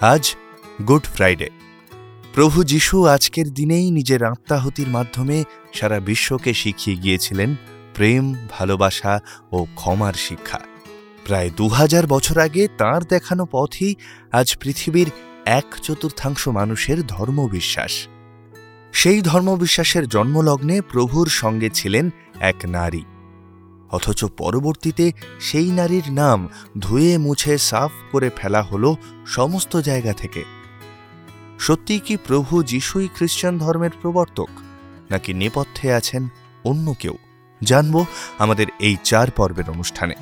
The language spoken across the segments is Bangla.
আজ গুড ফ্রাইডে। প্রভু যিশু আজকের দিনেই নিজের আত্মাহতির মাধ্যমে সারা বিশ্বকে শিখিয়ে গিয়েছিলেন প্রেম, ভালোবাসা ও ক্ষমার শিক্ষা। প্রায় দু হাজার বছর আগে তাঁর দেখানো পথই আজ পৃথিবীর এক চতুর্থাংশ মানুষের ধর্মবিশ্বাস। সেই ধর্মবিশ্বাসের জন্মলগ্নে প্রভুর সঙ্গে ছিলেন এক নারী। অথচ পরবর্তীতে সেই নারীর নাম ধুয়ে মুছে সাফ করে ফেলা হলো সমস্ত জায়গা থেকে। সত্যিই কি প্রভু যিশুই খ্রিস্টান ধর্মের প্রবর্তক, নাকি নেপথ্যে আছেন অন্য কেউ? জানব আমাদের এই চার পর্বের অনুষ্ঠানে।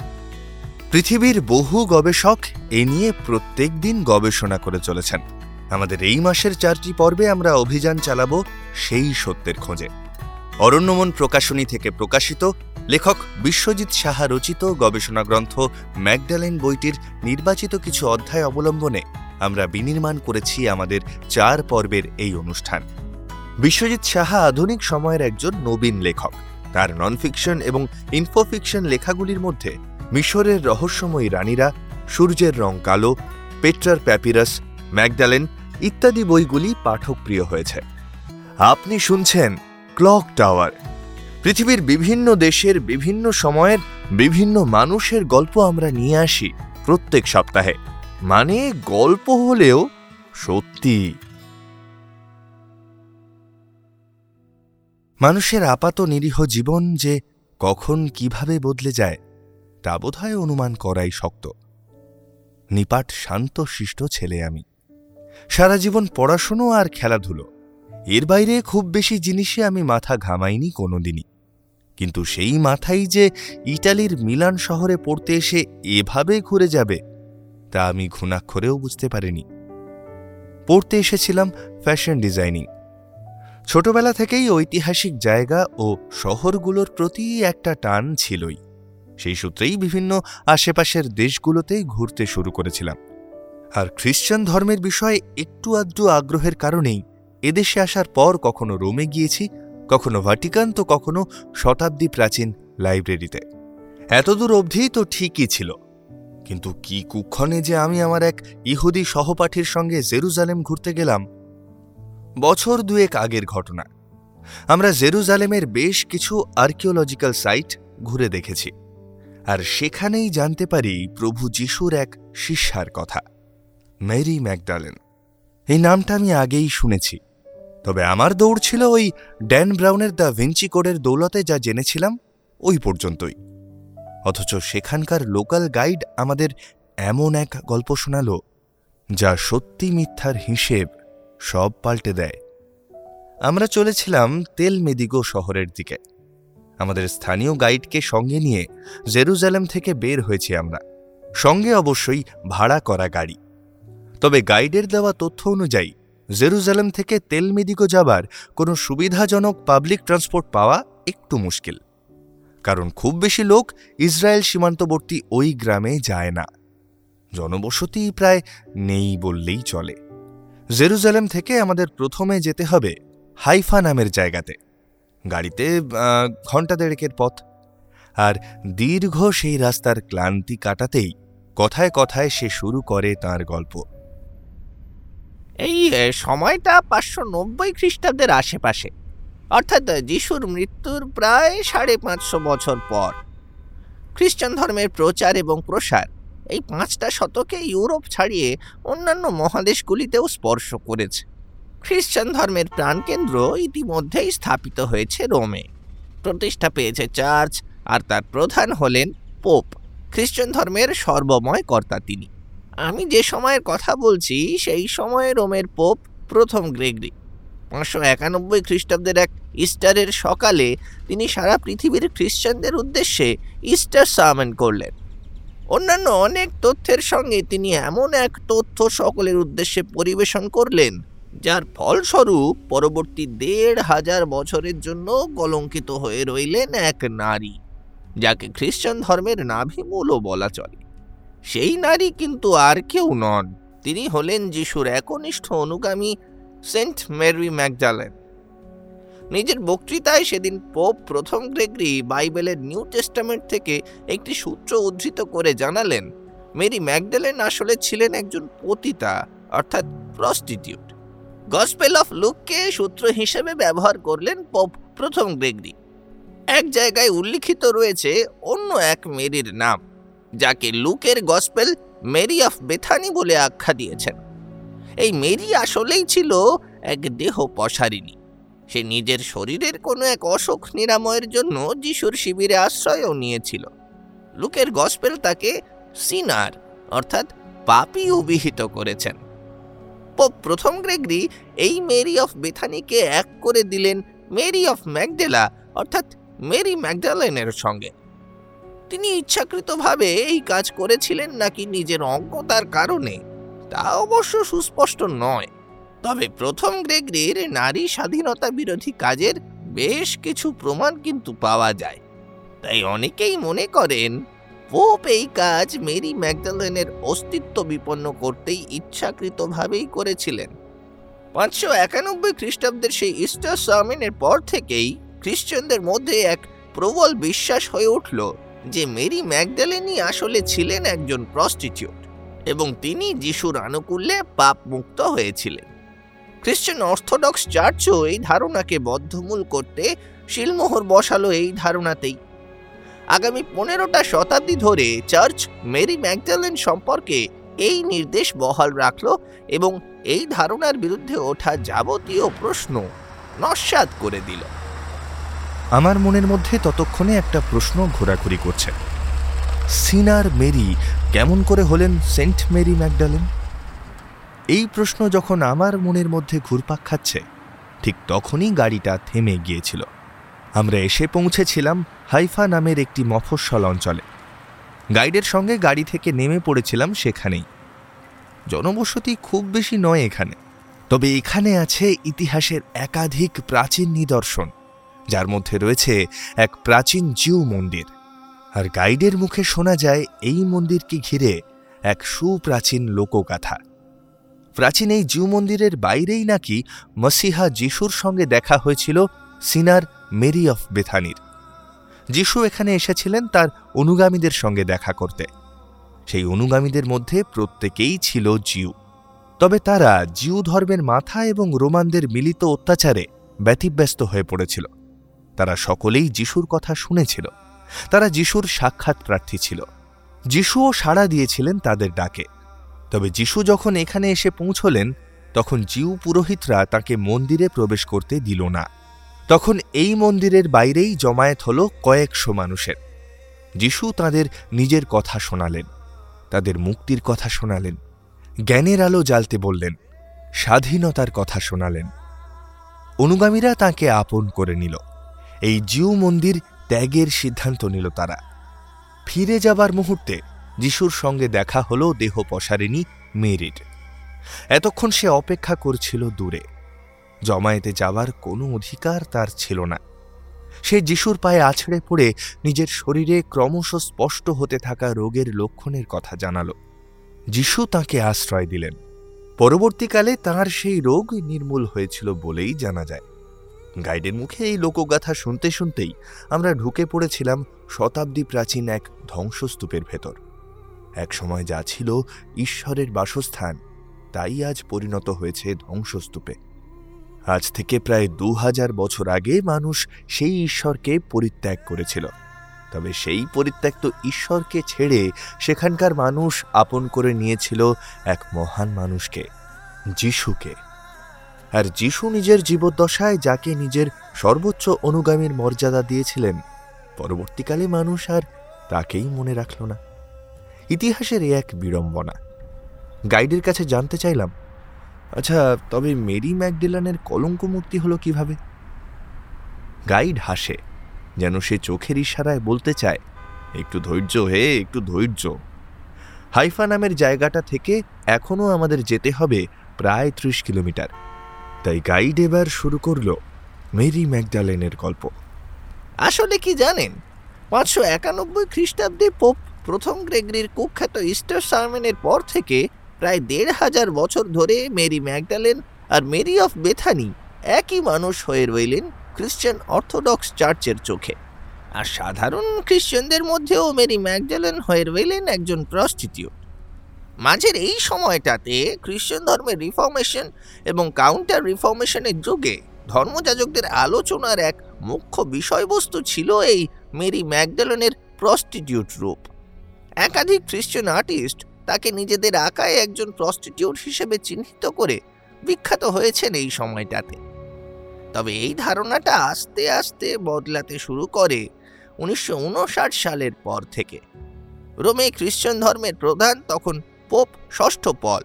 পৃথিবীর বহু গবেষক এ নিয়ে প্রত্যেক দিন গবেষণা করে চলেছেন। আমাদের এই মাসের চারটি পর্বে আমরা অভিযান চালাব সেই সত্যের খোঁজে। অরণ্যমন প্রকাশনী থেকে প্রকাশিত লেখক বিশ্বজিৎ সাহা রচিত গবেষণা গ্রন্থ ম্যাকডালেন বইটির নির্বাচিত কিছু অধ্যায় অবলম্বনে আমরা বিনির্মাণ করেছি আমাদের চার পর্বের এই অনুষ্ঠান। বিশ্বজিৎ সাহা আধুনিক সময়ের একজন নবীন লেখক। তার নন ফিকশন এবং ইনফোফিকশন লেখাগুলির মধ্যে মিশরের রহস্যময়ী রানীরা, সূর্যের রং কালো, পেট্রার প্যাপিরাস, ম্যাকডালেন ইত্যাদি বইগুলি পাঠকপ্রিয় হয়েছে। আপনি শুনছেন ক্লক টাওয়ার। পৃথিবীর বিভিন্ন দেশের বিভিন্ন সময়ের বিভিন্ন মানুষের গল্প আমরা নিয়ে আসি প্রত্যেক সপ্তাহে। মানে গল্প হলেও সত্যি। মানুষের আপাত নিরীহ জীবন যে কখন কীভাবে বদলে যায়, তা বোধহয় অনুমান করাই শক্ত। নিপাট শান্ত, শিষ্ট ছেলে আমি। সারা জীবন পড়াশুনো আর খেলাধুলো। এর বাইরে খুব বেশি জিনিসে আমি মাথা ঘামাইনি কোনোদিনই। কিন্তু সেই মাথাই যে ইটালির মিলান শহরে পড়তে এসে এভাবে ঘুরে যাবে, তা আমি ঘুণাক্ষরেও বুঝতে পারিনি। পড়তে এসেছিলাম ফ্যাশন ডিজাইনিং। ছোটবেলা থেকেই ঐতিহাসিক জায়গা ও শহরগুলোর প্রতি একটা টান ছিলই। সেই সূত্রেই বিভিন্ন আশেপাশের দেশগুলোতেই ঘুরতে শুরু করেছিলাম। আর খ্রিস্টান ধর্মের বিষয়ে একটু আধটু আগ্রহের কারণেই এদেশে আসার পর কখনো রোমে গিয়েছি, কখনো ভাটিকান, তো কখনো শতাব্দী প্রাচীন লাইব্রেরিতে। এতদূর অবধিই তো ঠিকই ছিল। কিন্তু কি কুক্ষণে যে আমি আমার এক ইহুদি সহপাঠীর সঙ্গে জেরুজালেম ঘুরতে গেলাম। বছর দুয়েক আগের ঘটনা। আমরা জেরুজালেমের বেশ কিছু আর্কিওলজিক্যাল সাইট ঘুরে দেখেছি। আর সেখানেই জানতে পারি প্রভু যিশুর এক শিষ্যার কথা, মেরি ম্যাকডালেন। এই নামটা আমি আগেই শুনেছি। তবে আমার দৌড় ছিল ওই ড্যান ব্রাউনের দ্য ভিঞ্চি কোডের দৌলতে যা জেনেছিলাম ওই পর্যন্তই। অথচ সেখানকার লোকাল গাইড আমাদের এমন এক গল্প শোনাল যা সত্যি মিথ্যার হিসেব সব পাল্টে দেয়। আমরা চলেছিলাম তেল মেদিগো শহরের দিকে। আমাদের স্থানীয় গাইডকে সঙ্গে নিয়ে জেরুজালেম থেকে বের হয়েছি আমরা। সঙ্গে অবশ্যই ভাড়া করা গাড়ি। তবে গাইডের দেওয়া তথ্য অনুযায়ী জেরুজালেম থেকে তেলমেদিগো যাবার কোনো সুবিধাজনক পাবলিক ট্রান্সপোর্ট পাওয়া একটু মুশকিল। কারণ খুব বেশি লোক ইসরায়েল সীমান্তবর্তী ওই গ্রামে যায় না। জনবসতি প্রায় নেই বললেই চলে। জেরুজালেম থেকে আমাদের প্রথমে যেতে হবে হাইফা নামের জায়গাতে। গাড়িতে ঘণ্টা দেড়েকের পথ। আর দীর্ঘ সেই রাস্তার ক্লান্তি কাটাতেই কথায় কথায় সে শুরু করে তার গল্প। এই সময়টা পাঁচশো নব্বই খ্রিস্টাব্দের আশেপাশে। অর্থাৎ যিশুর মৃত্যুর প্রায় সাড়ে পাঁচশো বছর পর। খ্রিস্টান ধর্মের প্রচার এবং প্রসার এই পাঁচটা শতকে ইউরোপ ছাড়িয়ে অন্যান্য মহাদেশগুলিতেও স্পর্শ করেছে। খ্রিস্টান ধর্মের প্রাণকেন্দ্র ইতিমধ্যেই স্থাপিত হয়েছে রোমে। প্রতিষ্ঠা পেয়েছে চার্চ আর তার প্রধান হলেন পোপ। খ্রিস্টান ধর্মের সর্বময় কর্তা তিনি। আমি যে সময়ের কথা বলছি, সেই সময়ে রোমের পোপ প্রথম গ্রেগরি। পাঁচশো একানব্বই খ্রিস্টাব্দের এক ইস্টারের সকালে তিনি সারা পৃথিবীর খ্রিস্টানদের উদ্দেশ্যে ইস্টার সামেন করলেন। অন্যান্য অনেক তথ্যের সঙ্গে তিনি এমন এক তথ্য সকলের উদ্দেশ্যে পরিবেশন করলেন, যার ফলস্বরূপ পরবর্তী দেড় হাজার বছরের জন্য কলঙ্কিত হয়ে রইলেন এক নারী, যাকে খ্রিস্টান ধর্মের নাভিমূলও বলা চলে। সেই নারী কিন্তু আর কেউ নন। তিনি হলেন যিশুর একনিষ্ঠ অনুগামী সেন্ট মেরি ম্যাকজালেন নিজের বক্তৃতায় সেদিন পোপ প্রথম গ্রেগরি বাইবেলের নিউ টেস্টামেন্ট থেকে একটি সূত্র উদ্ধৃত করে জানালেন, মেরি ম্যাকডালেন আসলে ছিলেন একজন পতিতা, অর্থাৎ প্রস্টিটিউট। গসপেল অফ লুককে সূত্র হিসেবে ব্যবহার করলেন পোপ প্রথম গ্রেগরি। এক জায়গায় উল্লিখিত রয়েছে অন্য এক মেরির নাম। যাকে লুকের গসপেল মেরি অফ বেথানি বলে আখ্যা দিয়েছেন। এই মেরি আসলেই ছিল এক দেহ পসারিণী। সে নিজের শরীরের কোনো এক অসুখ নিরাময়ের জন্য যিশুর শিবিরে আশ্রয়ও নিয়েছিল। লুকের গসপেল তাকে সিনার, অর্থাৎ পাপি অভিহিত করেছেন। পোপ প্রথম গ্রেগরি এই মেরি অফ বেথানিকে এক করে দিলেন মেরি অফ ম্যাকডেলা অর্থাৎ মেরি ম্যাকডালেনের সঙ্গে। তিনি ইচ্ছাকৃতভাবে এই কাজ করেছিলেন নাকি নিজের অজ্ঞতার কারণে? তা অবশ্য সুস্পষ্ট নয়। তবে প্রথম গ্রেগরির নারী স্বাধীনতা বিরোধী কাজের বেশ কিছু প্রমাণ কিন্তু পাওয়া যায়। তাই অনেকেই মনে করেন, পোপ এই কাজ মেরি ম্যাকডালেনের অস্তিত্ব বিপন্ন করতেই ইচ্ছাকৃতভাবেই করেছিলেন। পাঁচশো একানব্বই খ্রিস্টাব্দের সেই ইস্টার সামিনের পর থেকেই খ্রিস্টানদের মধ্যে এক প্রবল বিশ্বাস হয়ে উঠল যে মেরি ম্যাকডালেনই আসলে ছিলেন একজন প্রস্টিটিউট এবং তিনি যিশুর আনুকূল্যে পাপ মুক্ত হয়েছিলেন। খ্রিস্টান অর্থোডক্স চার্চও এই ধারণাকে বদ্ধমূল করতে শিলমোহর বসালো এই ধারণাতেই। আগামী পনেরোটা শতাব্দী ধরে চার্চ মেরি ম্যাকডালেন সম্পর্কে এই নির্দেশ বহাল রাখল এবং এই ধারণার বিরুদ্ধে ওঠা যাবতীয় প্রশ্ন নস্বাত করে দিল। আমার মনের মধ্যে ততক্ষণে একটা প্রশ্ন ঘোরাঘুরি করছে। সিনার মেরি কেমন করে হলেন সেন্ট মেরি ম্যাকডালেন? এই প্রশ্ন যখন আমার মনের মধ্যে ঘুরপাক খাচ্ছে, ঠিক তখনই গাড়িটা থেমে গিয়েছিল। আমরা এসে পৌঁছেছিলাম হাইফা নামের একটি মফস্বল অঞ্চলে। গাইডের সঙ্গে গাড়ি থেকে নেমে পড়েছিলাম সেখানেই। জনবসতি খুব বেশি নয় এখানে, তবে এখানে আছে ইতিহাসের একাধিক প্রাচীন নিদর্শন। যার মধ্যে রয়েছে এক প্রাচীন জিউ মন্দির। আর গাইডের মুখে শোনা যায়, এই মন্দিরকে ঘিরে এক সুপ্রাচীন লোকগাথা। প্রাচীন এই জিউ মন্দিরের বাইরেই নাকি মসিহা যিশুর সঙ্গে দেখা হয়েছিল সিনার মেরি অফ বেথানির। যিশু এখানে এসেছিলেন তার অনুগামীদের সঙ্গে দেখা করতে। সেই অনুগামীদের মধ্যে প্রত্যেকেই ছিল জিউ। তবে তারা জিউ ধর্মের মাথা এবং রোমানদের মিলিত অত্যাচারে ব্যতিব্যস্ত হয়ে পড়েছিল। তারা সকলেই যিশুর কথা শুনেছিল। তারা যিশুর সাক্ষাৎ প্রার্থী ছিল। যিশুও সাড়া দিয়েছিলেন তাদের ডাকে। তবে যিশু যখন এখানে এসে পৌঁছলেন, তখন জিউ পুরোহিতরা তাকে মন্দিরে প্রবেশ করতে দিল না। তখন এই মন্দিরের বাইরেই জমায়েত হল কয়েকশো মানুষের। যিশু তাদের নিজের কথা শোনালেন, তাদের মুক্তির কথা শোনালেন, জ্ঞানের আলো জ্বালতে বললেন, স্বাধীনতার কথা শোনালেন। অনুগামীরা তাকে আপন করে নিল। এই জিউ মন্দির ত্যাগের সিদ্ধান্ত নিল তারা। ফিরে যাবার মুহূর্তে যিশুর সঙ্গে দেখা হল দেহ পসারিনী মেরির এতক্ষণ সে অপেক্ষা করছিল দূরে। জমায়েতে যাওয়ার কোনো অধিকার তার ছিল না। সে যিশুর পায়ে আছড়ে পড়ে নিজের শরীরে ক্রমশ স্পষ্ট হতে থাকা রোগের লক্ষণের কথা জানাল। যিশু তাকে আশ্রয় দিলেন। পরবর্তীকালে তার সেই রোগ নির্মূল হয়েছিল বলেই জানা যায়। গাইডের মুখে এই লোকগাথা শুনতে শুনতেই আমরা ঢুকে পড়েছিলাম শতাব্দী প্রাচীন এক ধ্বংসস্তূপের ভেতর। এক সময় যা ছিল ঈশ্বরের বাসস্থান, তাই আজ পরিণত হয়েছে ধ্বংসস্তূপে। আজ থেকে প্রায় দু হাজার বছর আগে মানুষ সেই ঈশ্বরকে পরিত্যাগ করেছিল। তবে সেই পরিত্যক্ত ঈশ্বরকে ছেড়ে সেখানকার মানুষ আপন করে নিয়েছিল এক মহান মানুষকে, যিশুকে। আর যিশু নিজের জীবদ্দশায় যাকে নিজের সর্বোচ্চ অনুগামীর মর্যাদা দিয়েছিলেন, পরবর্তীকালে মানুষ আর তাকেই মনে রাখল না। ইতিহাসের এ এক বিড়ম্বনা। গাইডের কাছে জানতে চাইলাম আচ্ছা তবে মেরি ম্যাকডিলানের কলঙ্ক মূর্তি হলো কীভাবে? গাইড হাসে, যেন সে চোখের ইশারায় বলতে চায়, একটু ধৈর্য হে, একটু ধৈর্য। হাইফা নামের জায়গাটা থেকে এখনও আমাদের যেতে হবে প্রায় ত্রিশ কিলোমিটার। তাই গাইড এবার শুরু করল মেরি ম্যাকডালেনের গল্প। আসলে কি জানেন? পাঁচশো একানব্বই খ্রিস্টাব্দে পোপ প্রথম গ্রেগরির কুখ্যাত ইস্টার সার্মেনের পর থেকে প্রায় দেড় হাজার বছর ধরে মেরি ম্যাকডালেন আর মেরি অফ বেথানি একই মানুষ হয়ে রইলেন খ্রিস্টান অর্থোডক্স চার্চের চোখে। আর সাধারণ খ্রিস্টানদের মধ্যেও মেরি ম্যাকডালেন হয়ে রইলেন একজন প্রস্টিটিউট। মাঝের এই সময়টাতে খ্রিস্টান ধর্মের রিফর্মেশন এবং কাউন্টার রিফর্মেশনের যুগে ধর্মযাজকদের আলোচনার এক মুখ্য বিষয়বস্তু ছিল এই মেরি ম্যাকডেলনের প্রস্টিটিউট রূপ। একাধিক খ্রিস্টান আর্টিস্ট তাকে নিজেদের আঁকায় একজন প্রস্টিটিউট হিসেবে চিহ্নিত করে বিখ্যাত হয়েছেন এই সময়টাতে। তবে এই ধারণাটা আস্তে আস্তে বদলাতে শুরু করে উনিশশো উনষাট সালের পর থেকে। রোমে খ্রিস্টান ধর্মের প্রধান তখন পোপ ষষ্ঠ পল।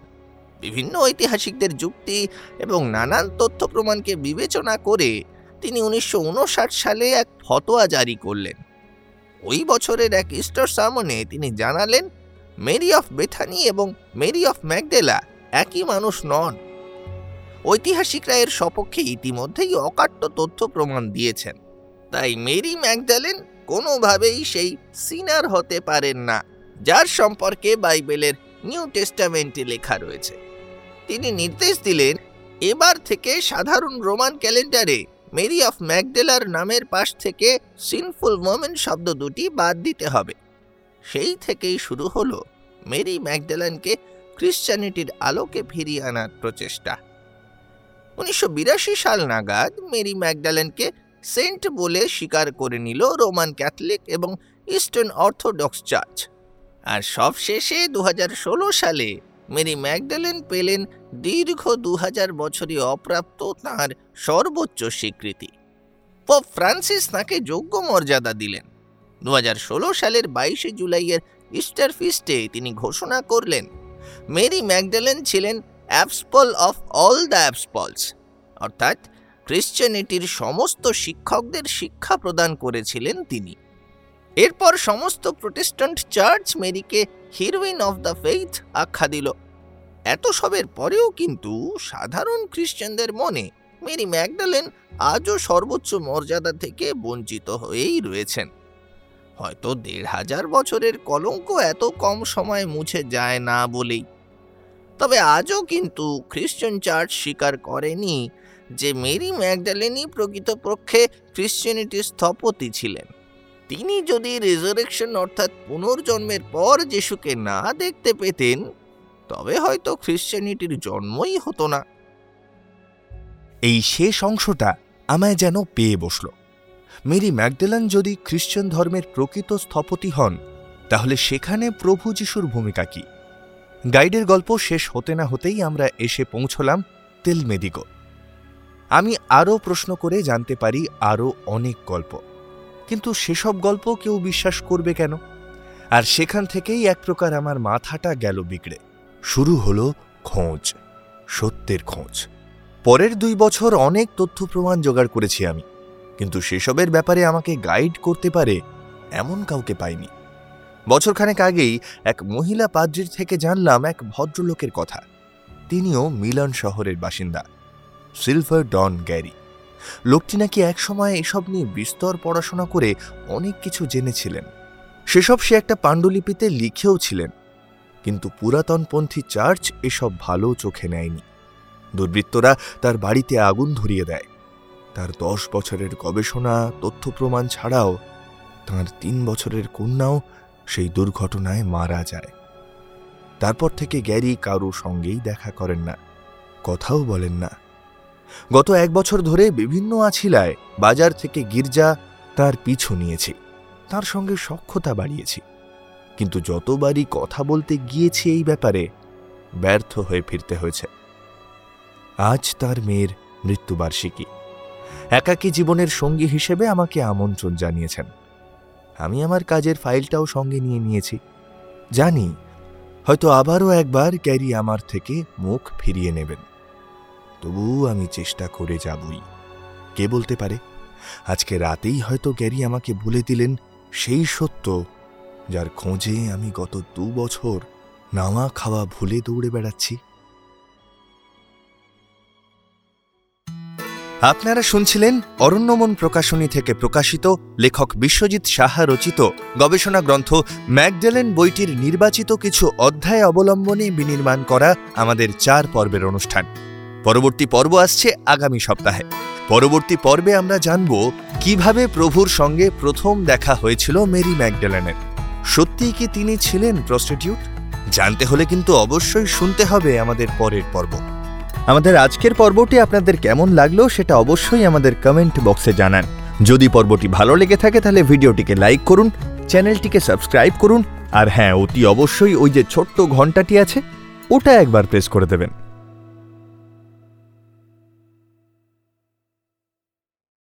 বিভিন্ন ঐতিহাসিকদের যুক্তি এবং নানান তথ্য প্রমাণকে বিবেচনা করে তিনি উনিশশো উনষাট সালে এক ফতোয়া জারি করলেন। ওই বছরের এক ইস্টার সামনে তিনি জানালেন, মেরি অফ বেথানি এবং মেরি অফ ম্যাকডেলা একই মানুষ নন। ঐতিহাসিকরা এর সপক্ষে ইতিমধ্যেই অকাট্য তথ্য প্রমাণ দিয়েছেন। তাই মেরি ম্যাকডালেন কোনোভাবেই সেই সিনার হতে পারেন না, যার সম্পর্কে বাইবেলের নিউ টেস্টামেন্টে লেখা রয়েছে। তিনি নির্দেশ দিলেন, এবার থেকে সাধারণ রোমান ক্যালেন্ডারে মেরি অফ ম্যাকডেলার নামের পাশ থেকে সিনফুল মোমেন্ট শব্দ দুটি বাদ দিতে হবে। সেই থেকেই শুরু হলো মেরি ম্যাকডেলানকে ক্রিশ্চানিটির আলোকে ফিরিয়ে আনার প্রচেষ্টা। উনিশশো বিরাশি সাল নাগাদ মেরি ম্যাকডালেনকে সেন্ট বলে স্বীকার করে নিল রোমান ক্যাথলিক এবং ইস্টার্ন অর্থোডক্স চার্চ। আর সবশেষে দু হাজার ষোলো সালে মেরি ম্যাকডালেন পেলেন দীর্ঘ দু বছরই অপ্রাপ্ত তাঁর সর্বোচ্চ স্বীকৃতি। পোপ ফ্রান্সিস তাঁকে যোগ্য মর্যাদা দিলেন। দু হাজার ষোলো সালের বাইশে জুলাইয়ের ইস্টার ফিস্টে তিনি ঘোষণা করলেন, মেরি ম্যাকডালেন ছিলেন apostle of all the apostles অর্থাৎ ক্রিশ্চিয়ানিটির সমস্ত শিক্ষকদের শিক্ষা প্রদান করেছিলেন তিনি। এরপর সমস্ত প্রোটেস্ট্যান্ট চার্চ মেরিকে হিরোইন অফ দ্য ফেইথ আখ্যা দিল। এত সবের পরেও কিন্তু সাধারণ খ্রিস্টানদের মনে মেরি ম্যাকডালেন আজও সর্বোচ্চ মর্যাদা থেকে বঞ্চিত হয়েই রয়েছেন। হয়তো দেড় হাজার বছরের কলঙ্ক এত কম সময়ে মুছে যায় না বলেই। তবে আজও কিন্তু খ্রিস্টান চার্চ স্বীকার করেনি যে মেরি ম্যাকডালেনই প্রকৃতপক্ষে ক্রিশ্চিয়ানিটির স্থপতি ছিলেন। তিনি যদি রেজারেকশন অর্থাৎ পুনর্জন্মের পর যিশুকে না দেখতে পেতেন, তবে হয়তো খ্রিশ্চানিটির জন্মই হতো না। এই শেষ অংশটা আমায় যেন পেয়ে বসল। মেরি ম্যাকডেলান যদি খ্রিশ্চান ধর্মের প্রকৃত স্থপতি হন, তাহলে সেখানে প্রভু যিশুর ভূমিকা কি? গাইডের গল্প শেষ হতে না হতেই আমরা এসে পৌঁছলাম তেলমেদিগো। আমি আরও প্রশ্ন করে জানতে পারি আরও অনেক গল্প। কিন্তু সেসব গল্প কেউ বিশ্বাস করবে কেন? আর সেখান থেকেই এক প্রকার আমার মাথাটা গেল বিগড়ে। শুরু হলো খোঁজ, সত্যের খোঁজ। পরের দুই বছর অনেক তথ্য প্রমাণ জোগাড় করেছি আমি, কিন্তু সেসবের ব্যাপারে আমাকে গাইড করতে পারে এমন কাউকে পাইনি। বছরখানেক আগেই এক মহিলা পাদ্রির থেকে জানলাম এক ভদ্রলোকের কথা। তিনিও মিলন শহরের বাসিন্দা, সিলভার ডন গ্যারি। লোকটি নাকি একসময় এসব নিয়ে বিস্তর পড়াশোনা করে অনেক কিছু জেনেছিলেন। সেসব সে একটা পাণ্ডুলিপিতে লিখেও ছিলেন। কিন্তু পুরাতনপন্থী চার্চ এসব ভালো চোখে নেয়নি। দুর্বৃত্তরা তার বাড়িতে আগুন ধরিয়ে দেয়। তার দশ বছরের গবেষণা, তথ্য প্রমাণ ছাড়াও তার তিন বছরের কন্যাও সেই দুর্ঘটনায় মারা যায়। তারপর থেকে গ্যারি কারও সঙ্গেই দেখা করেন না। কথাও বলেন না। গত এক বছর ধরে বিভিন্ন আছিলায় বাজার থেকে গির্জা তার পিছু নিয়েছি। তার সঙ্গে সক্ষতা বাড়িয়েছি। কিন্তু যতবারই কথা বলতে গিয়েছি এই ব্যাপারে, ব্যর্থ হয়ে ফিরতে হয়েছে। আজ তার মেয়ের মৃত্যুবার্ষিকী। একাকী জীবনের সঙ্গী হিসেবে আমাকে আমন্ত্রণ জানিয়েছেন। আমি আমার কাজের ফাইলটাও সঙ্গে নিয়ে নিয়েছি। জানি, হয়তো আবারও একবার ক্যারি আমার থেকে মুখ ফিরিয়ে নেবেন। তবুও আমি চেষ্টা করে যাবই। কে বলতে পারে? আজকে রাতেই হয়তো গ্যারি আমাকে বলে দিলেন সেই সত্য, যার খোঁজে আমি গত দু বছর নামা খাওয়া ভুলে দৌড়ে বেড়াচ্ছি। আপনারা শুনছিলেন অরণ্যমন প্রকাশনী থেকে প্রকাশিত লেখক বিশ্বজিৎ সাহা রচিত গবেষণা গ্রন্থ ম্যাকডেলেন বইটির নির্বাচিত কিছু অধ্যায় অবলম্বনে বিনির্মাণ করা আমাদের চার পর্বের অনুষ্ঠান। পরবর্তী পর্ব আসছে আগামী সপ্তাহে। পরবর্তী পর্বে আমরা জানব কীভাবে প্রভুর সঙ্গে প্রথম দেখা হয়েছিল মেরি ম্যাকডেলেনের সত্যিই কি তিনি ছিলেন প্রস্টিটিউট? জানতে হলে কিন্তু অবশ্যই শুনতে হবে আমাদের পরের পর্ব। আমাদের আজকের পর্বটি আপনাদের কেমন লাগল সেটা অবশ্যই আমাদের কমেন্ট বক্সে জানান। যদি পর্বটি ভালো লেগে থাকে তাহলে ভিডিওটিকে লাইক করুন, চ্যানেলটিকে সাবস্ক্রাইব করুন, আর হ্যাঁ অতি অবশ্যই ওই যে ছোট্ট ঘন্টাটি আছে, ওটা একবার প্রেস করে দেবেন।